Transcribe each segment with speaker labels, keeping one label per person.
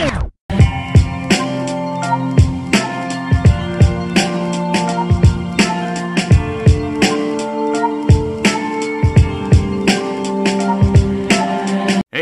Speaker 1: Hey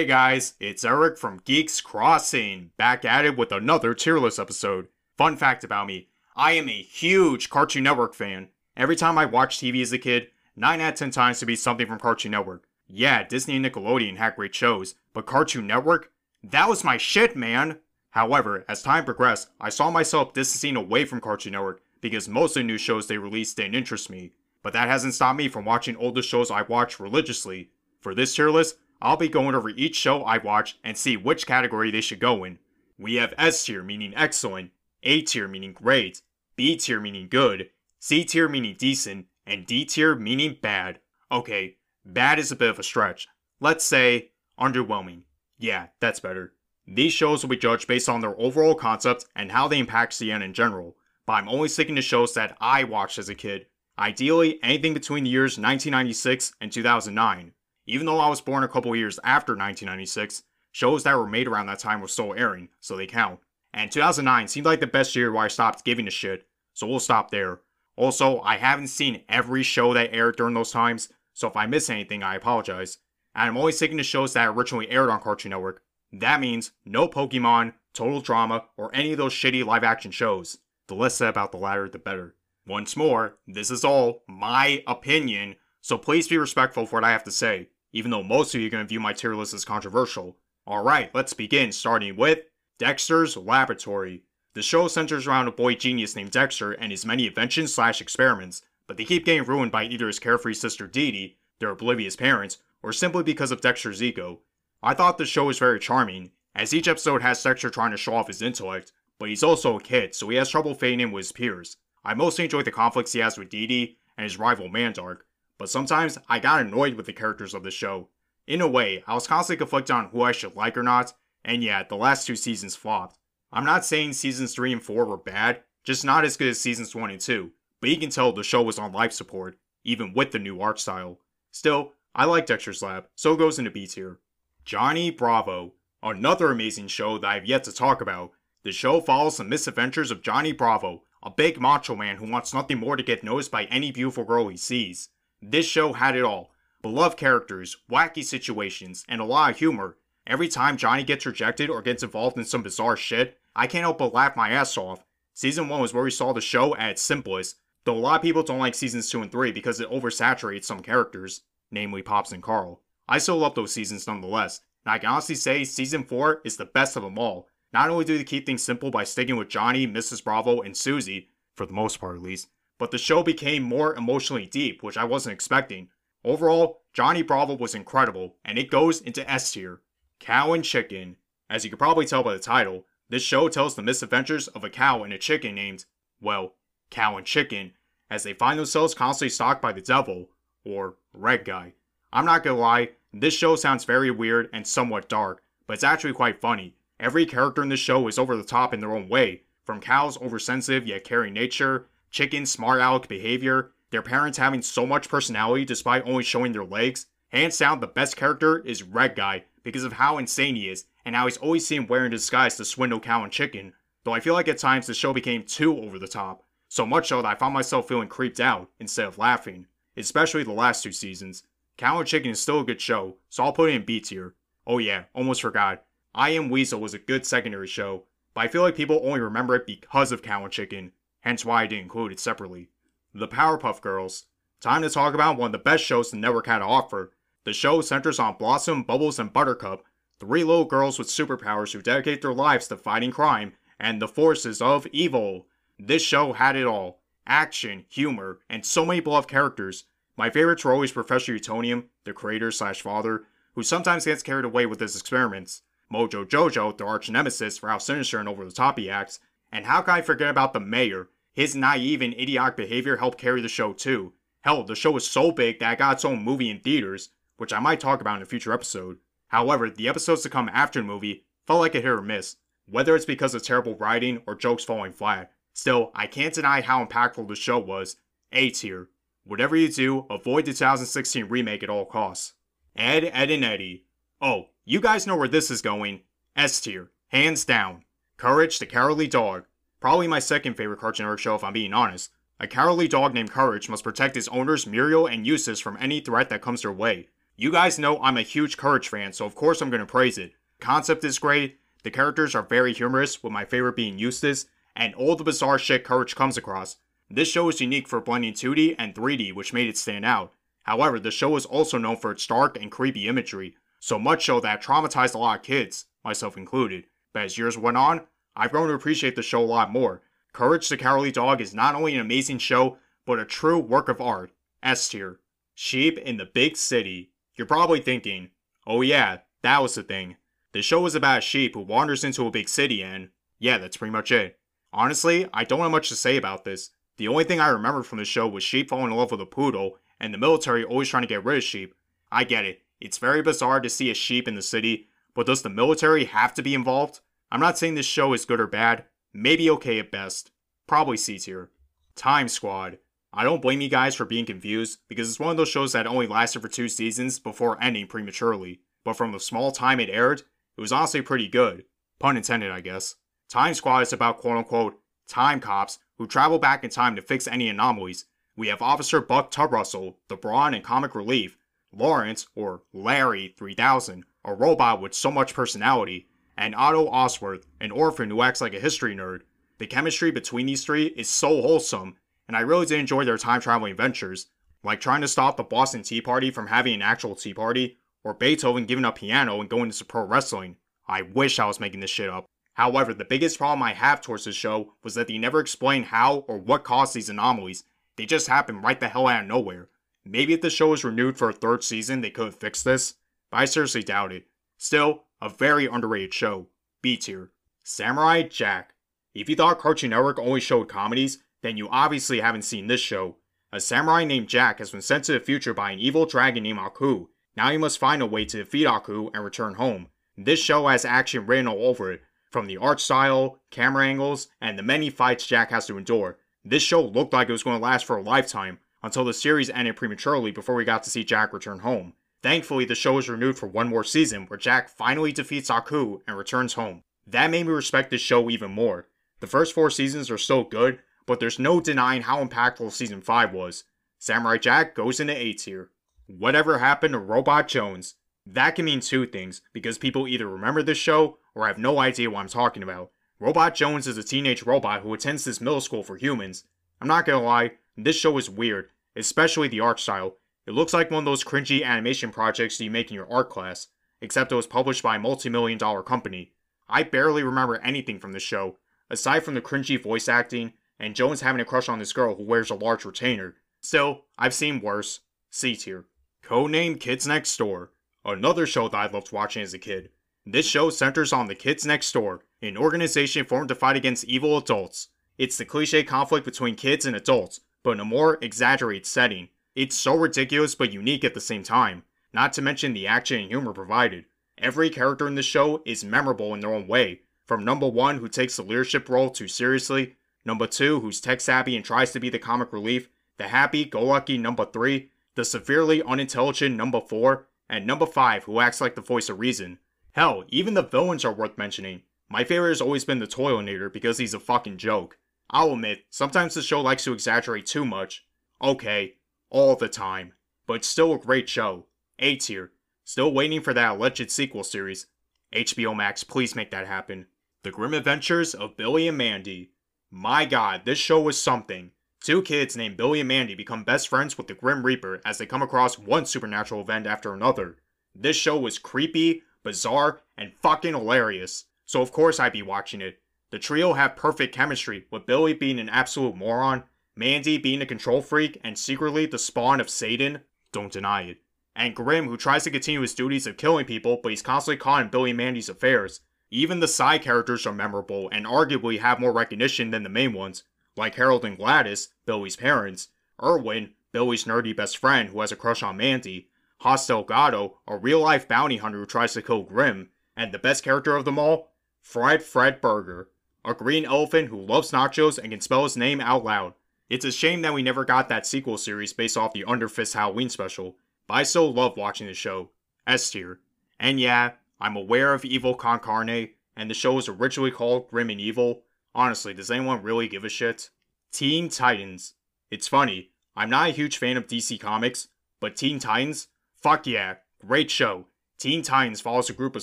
Speaker 1: guys, it's Eric from Geeks Crossing, back at it with another tier list episode. Fun fact about me, I am a huge Cartoon Network fan. Every time I watched TV as a kid, 9 out of 10 times to be something from Cartoon Network. Yeah, Disney and Nickelodeon had great shows, but Cartoon Network? That was my shit, man! However, as time progressed, I saw myself distancing away from Cartoon Network because most of the new shows they released didn't interest me. But that hasn't stopped me from watching older shows I watch religiously. For this tier list, I'll be going over each show I watch and see which category they should go in. We have S tier meaning excellent, A tier meaning great, B tier meaning good, C tier meaning decent, and D tier meaning bad. Okay, bad is a bit of a stretch. Let's say underwhelming. Yeah, that's better. These shows will be judged based on their overall concept and how they impact CN in general, but I'm only sticking to shows that I watched as a kid. Ideally, anything between the years 1996 and 2009. Even though I was born a couple years after 1996, shows that were made around that time were still airing, so they count. And 2009 seemed like the best year where I stopped giving a shit, so we'll stop there. Also, I haven't seen every show that aired during those times, so if I miss anything, I apologize. I'm only sticking to shows that originally aired on Cartoon Network. That means no Pokemon, Total Drama, or any of those shitty live action shows. The less said about the latter, the better. Once more, this is all my opinion, so please be respectful for what I have to say even though most of you are going to view my tier list as controversial. Alright, let's begin, starting with Dexter's Laboratory. The show centers around a boy genius named Dexter and his many inventions slash experiments, but they keep getting ruined by either his carefree sister Dee Dee, their oblivious parents, or simply because of Dexter's ego. I thought the show was very charming, as each episode has Dexter trying to show off his intellect, but he's also a kid, so he has trouble fitting in with his peers. I mostly enjoy the conflicts he has with Dee Dee and his rival Mandark, but sometimes I got annoyed with the characters of the show. In a way, I was constantly conflicted on who I should like or not, and yet the last two seasons flopped. I'm not saying seasons 3 and 4 were bad, just not as good as seasons 1 and 2, but you can tell the show was on life support, even with the new art style. Still, I like Dexter's Lab, so it goes into B tier. Johnny Bravo, another amazing show that I've yet to talk about. The show follows the misadventures of Johnny Bravo, a big macho man who wants nothing more to get noticed by any beautiful girl he sees. This show had it all beloved characters, wacky situations, and a lot of humor. Every time Johnny gets rejected or gets involved in some bizarre shit, I can't help but laugh my ass off. Season 1 was where we saw the show at its simplest, though a lot of people don't like seasons 2 and 3 because it oversaturates some characters, namely Pops and Carl. I still love those seasons nonetheless, and I can honestly say season 4 is the best of them all. Not only do they keep things simple by sticking with Johnny, Mrs. Bravo, and Susie, for the most part at least, but the show became more emotionally deep, which I wasn't expecting. Overall, Johnny Bravo was incredible, and it goes into S tier. Cow and Chicken. As you can probably tell by the title, this show tells the misadventures of a cow and a chicken named, well, Cow and Chicken, as they find themselves constantly stalked by the devil, or Red Guy. I'm not gonna lie, this show sounds very weird and somewhat dark, but it's actually quite funny. Every character in this show is over the top in their own way, from Cow's oversensitive yet caring nature, Chicken's smart aleck behavior, their parents having so much personality despite only showing their legs. Hands down, the best character is Red Guy because of how insane he is and how he's always seen wearing disguise to swindle Cow and Chicken. Though I feel like at times the show became too over the top, so much so that I found myself feeling creeped out instead of laughing, especially the last two seasons. Cow and Chicken is still a good show, so I'll put it in B tier. Oh yeah, almost forgot. I Am Weasel was a good secondary show, but I feel like people only remember it because of Cow and Chicken hence why I didn't include it separately. The Powerpuff Girls. Time to talk about one of the best shows the network had to offer. The show centers on Blossom, Bubbles, and Buttercup, three little girls with superpowers who dedicate their lives to fighting crime and the forces of evil. This show had it all action, humor, and so many beloved characters. My favorites were always Professor Utonium, the creator slash father, who sometimes gets carried away with his experiments, Mojo Jojo, the arch nemesis for how sinister and over the top he acts, and how can I forget about the mayor, his naive and idiotic behavior helped carry the show too. Hell, the show was so big that it got its own movie in theaters, which I might talk about in a future episode. However, the episodes to come after the movie felt like a hit or miss, whether it's because of terrible writing or jokes falling flat. Still, I can't deny how impactful the show was. A tier. Whatever you do, avoid the 2016 remake at all costs. Ed, Ed, and Eddy. Oh, you guys know where this is going. S tier. Hands down. Courage the Cowardly Dog. Probably my second favorite Cartoon Network show if I'm being honest. A cowardly dog named Courage must protect his owners Muriel and Eustace from any threat that comes their way. You guys know I'm a huge Courage fan, so of course I'm gonna praise it. Concept is great, the characters are very humorous, with my favorite being Eustace, and all the bizarre shit Courage comes across. This show is unique for blending 2D and 3D, which made it stand out. However, the show is also known for its dark and creepy imagery, so much so that traumatized a lot of kids, myself included. But as years went on, I've grown to appreciate the show a lot more. Courage the Cowardly Dog is not only an amazing show, but a true work of art. S tier. Sheep in the Big City. You're probably thinking, oh yeah, that was the thing. The show is about a sheep who wanders into a big city and, yeah, that's pretty much it. Honestly, I don't have much to say about this. The only thing I remember from the show was sheep falling in love with a poodle, and the military always trying to get rid of sheep. I get it, it's very bizarre to see a sheep in the city, but does the military have to be involved? I'm not saying this show is good or bad, maybe okay at best. Probably C tier. Time Squad. I don't blame you guys for being confused, because it's one of those shows that only lasted for two seasons before ending prematurely. But from the small time it aired, it was honestly pretty good. Pun intended, I guess. Time Squad is about quote unquote time cops who travel back in time to fix any anomalies. We have Officer Buck Tuddrussel, the brawn and comic relief, Lawrence, or Larry 3000, a robot with so much personality, and Otto Osworth, an orphan who acts like a history nerd. The chemistry between these three is so wholesome, and I really did enjoy their time traveling adventures, like trying to stop the Boston Tea Party from having an actual tea party, or Beethoven giving up piano and going into pro wrestling. I wish I was making this shit up. However, the biggest problem I have towards this show was that they never explain how or what caused these anomalies. They just happen right the hell out of nowhere. Maybe if the show was renewed for a third season, they could fix this, but I seriously doubt it. Still, a very underrated show. B tier. Samurai Jack. If you thought Cartoon Network only showed comedies, then you obviously haven't seen this show. A samurai named Jack has been sent to the future by an evil dragon named Aku. Now he must find a way to defeat Aku and return home. This show has action written all over it, from the art style, camera angles, and the many fights Jack has to endure. This show looked like it was going to last for a lifetime, until the series ended prematurely before we got to see Jack return home. Thankfully, the show was renewed for one more season where Jack finally defeats Aku and returns home. That made me respect this show even more. The first four seasons are still good, but there's no denying how impactful season 5 was. Samurai Jack goes into A tier. Whatever happened to Robot Jones? That can mean two things, because people either remember this show or I have no idea what I'm talking about. Robot Jones is a teenage robot who attends this middle school for humans. I'm not gonna lie, this show is weird, especially the art style. It looks like one of those cringy animation projects you make in your art class, except it was published by a multi-million dollar company. I barely remember anything from the show, aside from the cringy voice acting and Jones having a crush on this girl who wears a large retainer. Still, I've seen worse. C tier. Codename Kids Next Door. Another show that I loved watching as a kid. This show centers on the Kids Next Door, an organization formed to fight against evil adults. It's the cliche conflict between kids and adults, but in a more exaggerated setting. It's so ridiculous but unique at the same time, not to mention the action and humor provided. Every character in the show is memorable in their own way, from number one who takes the leadership role too seriously, number two who's tech savvy and tries to be the comic relief, the happy go lucky number three, the severely unintelligent number four, and number five who acts like the voice of reason. Hell, even the villains are worth mentioning. My favorite has always been the Toiletnator because he's a fucking joke. I'll admit, sometimes the show likes to exaggerate too much. Okay, all the time. But still a great show. A tier. Still waiting for that alleged sequel series. HBO Max, please make that happen. The Grim Adventures of Billy and Mandy. My god, this show was something. Two kids named Billy and Mandy become best friends with the Grim Reaper as they come across one supernatural event after another. This show was creepy, bizarre, and fucking hilarious. So of course I'd be watching it. The trio have perfect chemistry, with Billy being an absolute moron, Mandy being a control freak and secretly the spawn of Satan, don't deny it, and Grim who tries to continue his duties of killing people but he's constantly caught in Billy and Mandy's affairs. Even the side characters are memorable and arguably have more recognition than the main ones, like Harold and Gladys, Billy's parents, Irwin, Billy's nerdy best friend who has a crush on Mandy, Hoss Delgado, a real life bounty hunter who tries to kill Grim, and the best character of them all, Fred Fredburger a green elephant who loves nachos and can spell his name out loud. It's a shame that we never got that sequel series based off the Underfist Halloween special, but I still love watching the show. S tier. And yeah, I'm aware of Evil Con Carne, and the show was originally called Grim and Evil, honestly, does anyone really give a shit? Teen Titans. It's funny, I'm not a huge fan of DC Comics, but Teen Titans? Fuck yeah, great show. Teen Titans follows a group of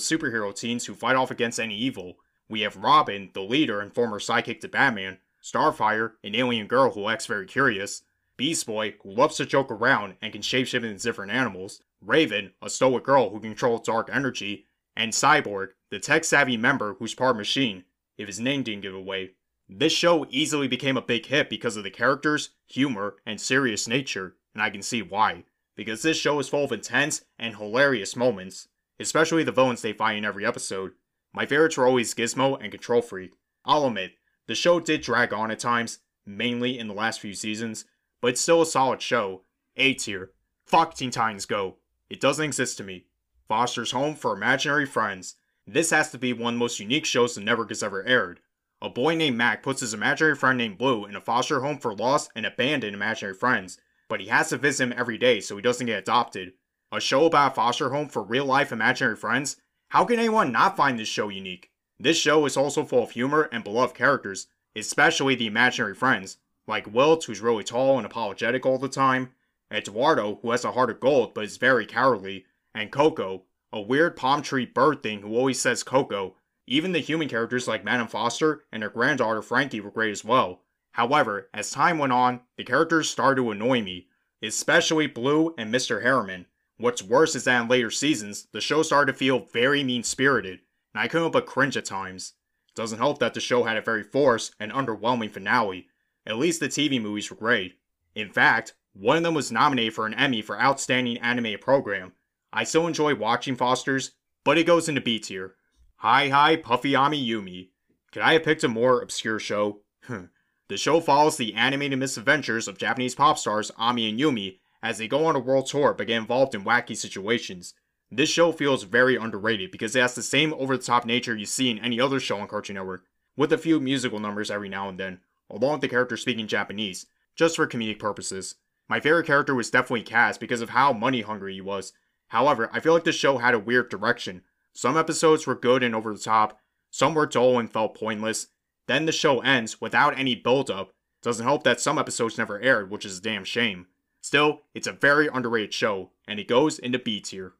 Speaker 1: superhero teens who fight off against any evil. We have Robin, the leader and former sidekick to Batman, Starfire, an alien girl who acts very curious, Beast Boy, who loves to joke around and can shapeshift into different animals, Raven, a stoic girl who controls dark energy, and Cyborg, the tech savvy member who's part machine, if his name didn't give away. This show easily became a big hit because of the characters, humor, and serious nature, and I can see why. Because this show is full of intense and hilarious moments, especially the villains they fight in every episode. My favorites were always Gizmo and Control Freak. I'll admit, the show did drag on at times, mainly in the last few seasons, but it's still a solid show. A tier. Fuck Teen Titans Go. It doesn't exist to me. Foster's Home for Imaginary Friends. This has to be one of the most unique shows the network has ever aired. A boy named Mac puts his imaginary friend named Blue in a foster home for lost and abandoned imaginary friends, but he has to visit him every day so he doesn't get adopted. A show about a foster home for real life imaginary friends? How can anyone not find this show unique? This show is also full of humor and beloved characters, especially the imaginary friends, like Wilt, who's really tall and apologetic all the time, Eduardo, who has a heart of gold but is very cowardly, and Coco, a weird palm tree bird thing who always says Coco. Even the human characters like Madame Foster and her granddaughter Frankie were great as well. However, as time went on, the characters started to annoy me, especially Blue and Mr. Herriman. What's worse is that in later seasons, the show started to feel very mean spirited, and I couldn't but cringe at times. Doesn't help that the show had a very forced and underwhelming finale. At least the TV movies were great. In fact, one of them was nominated for an Emmy for Outstanding Anime Program. I still enjoy watching Foster's, but it goes into B tier. Hi Hi Puffy Ami Yumi. Could I have picked a more obscure show? Hmm. The show follows the animated misadventures of Japanese pop stars Ami and Yumi as they go on a world tour but get involved in wacky situations. This show feels very underrated because it has the same over the top nature you see in any other show on Cartoon Network, with a few musical numbers every now and then, along with the character speaking Japanese, just for comedic purposes. My favorite character was definitely Kaz because of how money hungry he was. However, I feel like the show had a weird direction. Some episodes were good and over the top, some were dull and felt pointless. Then the show ends without any build up. Doesn't help that some episodes never aired, which is a damn shame. Still, it's a very underrated show, and it goes into B tier.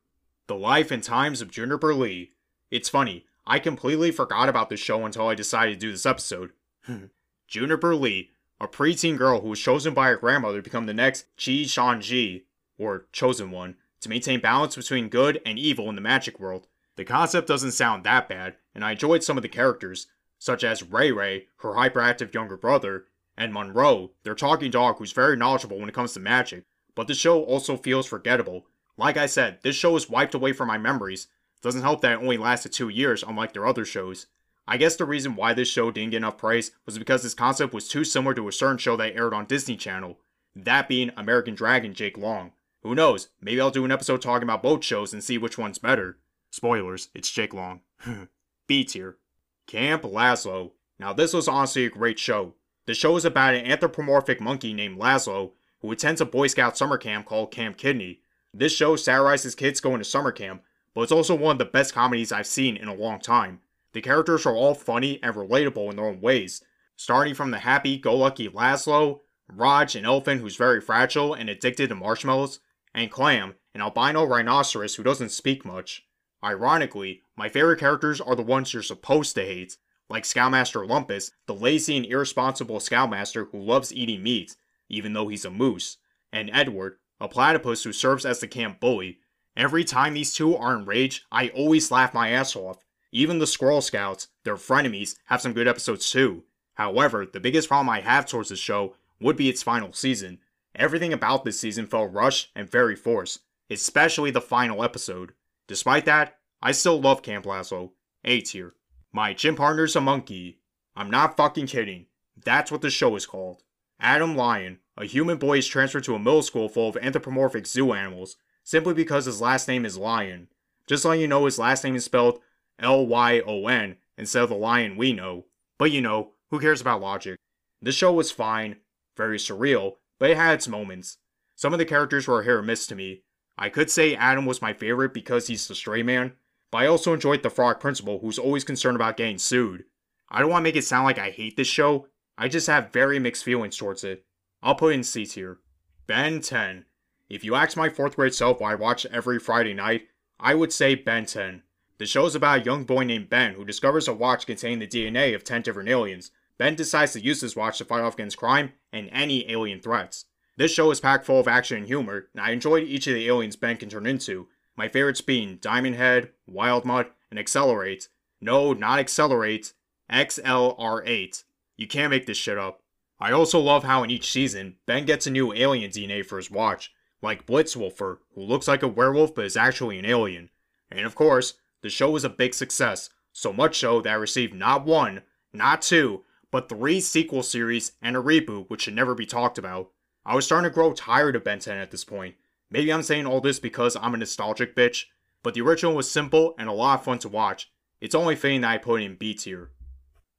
Speaker 1: The Life and Times of Juniper Lee. It's funny, I completely forgot about this show until I decided to do this episode. Juniper Lee, a preteen girl who was chosen by her grandmother to become the next Te Xuan Ze, or Chosen One, to maintain balance between good and evil in the magic world. The concept doesn't sound that bad, and I enjoyed some of the characters, such as Ray Ray, her hyperactive younger brother, and Monroe, their talking dog who's very knowledgeable when it comes to magic, but the show also feels forgettable, like I said, this show is wiped away from my memories. Doesn't help that it only lasted two years, unlike their other shows. I guess the reason why this show didn't get enough praise was because this concept was too similar to a certain show that aired on Disney Channel, that being American Dragon Jake Long. Who knows, maybe I'll do an episode talking about both shows and see which one's better. Spoilers, it's Jake Long. B tier. Camp Lazlo. Now this was honestly a great show. The show is about an anthropomorphic monkey named Lazlo who attends a Boy Scout summer camp called Camp Kidney. This show satirizes kids going to summer camp, but it's also one of the best comedies I've seen in a long time. The characters are all funny and relatable in their own ways, starting from the happy go lucky Lazlo, Raj, an elephant who's very fragile and addicted to marshmallows, and Clam, an albino rhinoceros who doesn't speak much. Ironically, my favorite characters are the ones you're supposed to hate, like Scoutmaster Lumpus, the lazy and irresponsible Scoutmaster who loves eating meat, even though he's a moose, and Edward, a platypus who serves as the camp bully. Every time these two are enraged, I always laugh my ass off. Even the Squirrel Scouts, their frenemies, have some good episodes too. However, the biggest problem I have towards the show would be its final season. Everything about this season felt rushed and very forced, especially the final episode. Despite that, I still love Camp Lazlo. A tier. My gym partner's a monkey. I'm not fucking kidding. That's what the show is called. Adam Lyon, a human boy is transferred to a middle school full of anthropomorphic zoo animals, simply because his last name is Lyon. Just so you know, his last name is spelled L Y O N instead of the lion we know. But you know, who cares about logic? The show was fine, very surreal, but it had its moments. Some of the characters were a hit or miss to me. I could say Adam was my favorite because he's the stray man, but I also enjoyed the Frog Principal who's always concerned about getting sued. I don't want to make it sound like I hate this show, I just have very mixed feelings towards it. I'll put in C tier. Ben 10. If you ask my fourth grade self why I watch every Friday night, I would say Ben 10. The show is about a young boy named Ben who discovers a watch containing the DNA of 10 different aliens. Ben decides to use this watch to fight off against crime and any alien threats. This show is packed full of action and humor, and I enjoyed each of the aliens Ben can turn into. My favorites being Diamond Head, Wild Mutt, and Accelerate. No, not Accelerate, XLR8. You can't make this shit up. I also love how in each season, Ben gets a new alien DNA for his watch, like Blitzwolfer, who looks like a werewolf but is actually an alien. And of course, the show was a big success, so much so that it received not one, not two, but three sequel series and a reboot which should never be talked about. I was starting to grow tired of Ben 10 at this point. Maybe I'm saying all this because I'm a nostalgic bitch, but the original was simple and a lot of fun to watch. It's only fitting that I put in B tier.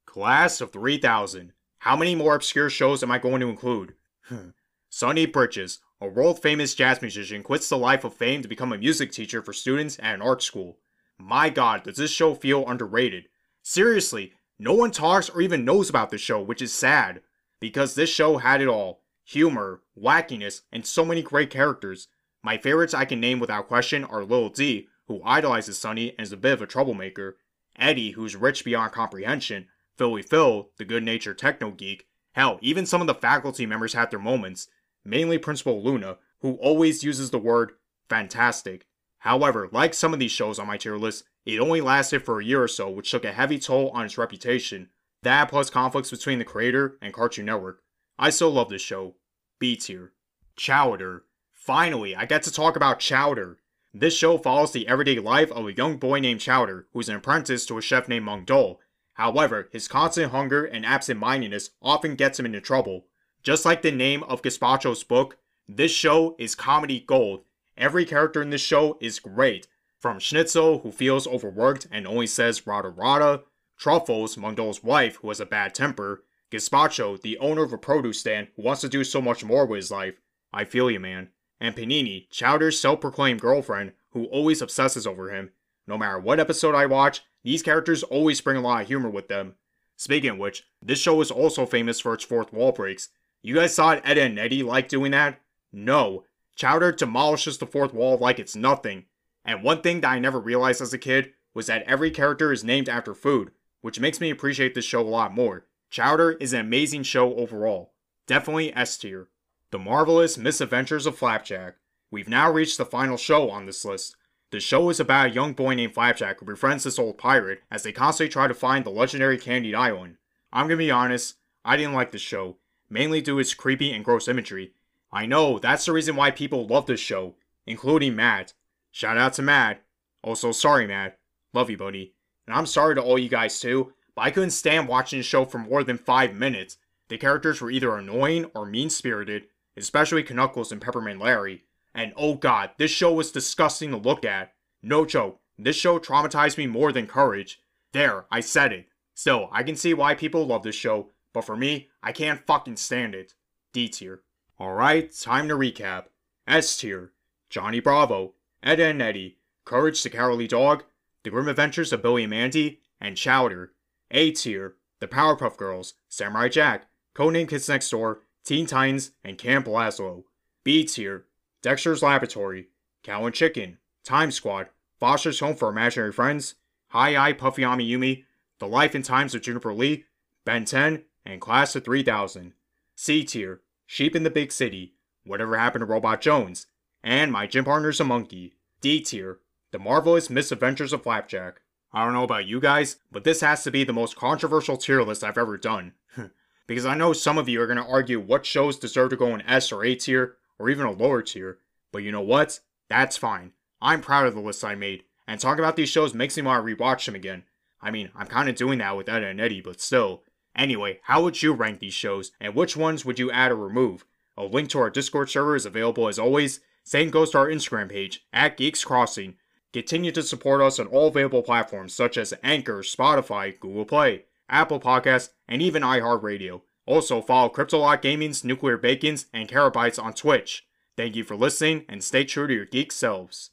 Speaker 1: Class of 3000. How many more obscure shows am I going to include? Sonny Bridges, a world famous jazz musician, quits the life of fame to become a music teacher for students at an art school. My god, does this show feel underrated? Seriously, no one talks or even knows about this show, which is sad. Because this show had it all humor, wackiness, and so many great characters. My favorites I can name without question are Lil D, who idolizes Sonny and is a bit of a troublemaker, Eddie, who's rich beyond comprehension, Philly Phil, the good natured techno geek. Hell, even some of the faculty members had their moments, mainly Principal Luna, who always uses the word fantastic. However, like some of these shows on my tier list, it only lasted for a year or so, which took a heavy toll on its reputation. That plus conflicts between the creator and Cartoon Network. I still love this show. B tier. Chowder. Finally, I get to talk about Chowder. This show follows the everyday life of a young boy named Chowder, who's an apprentice to a chef named Mung Daal, However, his constant hunger and absent-mindedness often gets him into trouble. Just like the name of Gazpacho's book, this show is comedy gold. Every character in this show is great. From Schnitzel, who feels overworked and only says rada rada, Truffles, Mung Daal's wife, who has a bad temper, Gazpacho, the owner of a produce stand who wants to do so much more with his life. I feel you, man. And Panini, Chowder's self-proclaimed girlfriend, who always obsesses over him. No matter what episode I watch, these characters always bring a lot of humor with them. Speaking of which, this show is also famous for its fourth wall breaks. You guys thought Ed and Eddy liked doing that? No. Chowder demolishes the fourth wall like it's nothing. And one thing that I never realized as a kid was that every character is named after food, which makes me appreciate this show a lot more. Chowder is an amazing show overall. Definitely S tier. The Marvelous Misadventures of Flapjack. We've now reached the final show on this list, the show is about a young boy named Flapjack who befriends this old pirate as they constantly try to find the legendary Candied Island. I'm gonna be honest, I didn't like this show, mainly due to its creepy and gross imagery. I know, that's the reason why people love this show, including Matt. Shout out to Matt. Also, sorry, Matt. Love you, buddy. And I'm sorry to all you guys too, but I couldn't stand watching the show for more than 5 minutes. The characters were either annoying or mean spirited, especially Knuckles and Peppermint Larry. And oh god, this show was disgusting to look at. No joke, this show traumatized me more than Courage. There, I said it. Still, I can see why people love this show, but for me, I can't fucking stand it. D tier. Alright, time to recap. S tier. Johnny Bravo, Ed and Eddy, Courage the Cowardly Dog, The Grim Adventures of Billy and Mandy, and Chowder. A tier. The Powerpuff Girls, Samurai Jack, Codename Kids Next Door, Teen Titans, and Camp Lazlo. B tier. Dexter's Laboratory, Cow and Chicken, Time Squad, Foster's Home for Imaginary Friends, Hi Hi Puffy Yumi, The Life and Times of Juniper Lee, Ben 10, and Class of 3000. C tier, Sheep in the Big City, Whatever Happened to Robot Jones, and My Gym Partner's a Monkey. D tier, The Marvelous Misadventures of Flapjack. I don't know about you guys, but this has to be the most controversial tier list I've ever done. because I know some of you are going to argue what shows deserve to go in S or A tier, or even a lower tier. But you know what? That's fine. I'm proud of the list I made, and talking about these shows makes me want to rewatch them again. I mean, I'm kind of doing that with Ed and Eddy, but still. Anyway, how would you rank these shows, and which ones would you add or remove? A link to our Discord server is available as always. Same goes to our Instagram page, at Geeks Crossing. Continue to support us on all available platforms such as Anchor, Spotify, Google Play, Apple Podcasts, and even iHeartRadio. Also, follow Cryptolot Gaming's Nuclear Bacons and Carabytes on Twitch. Thank you for listening and stay true to your geek selves.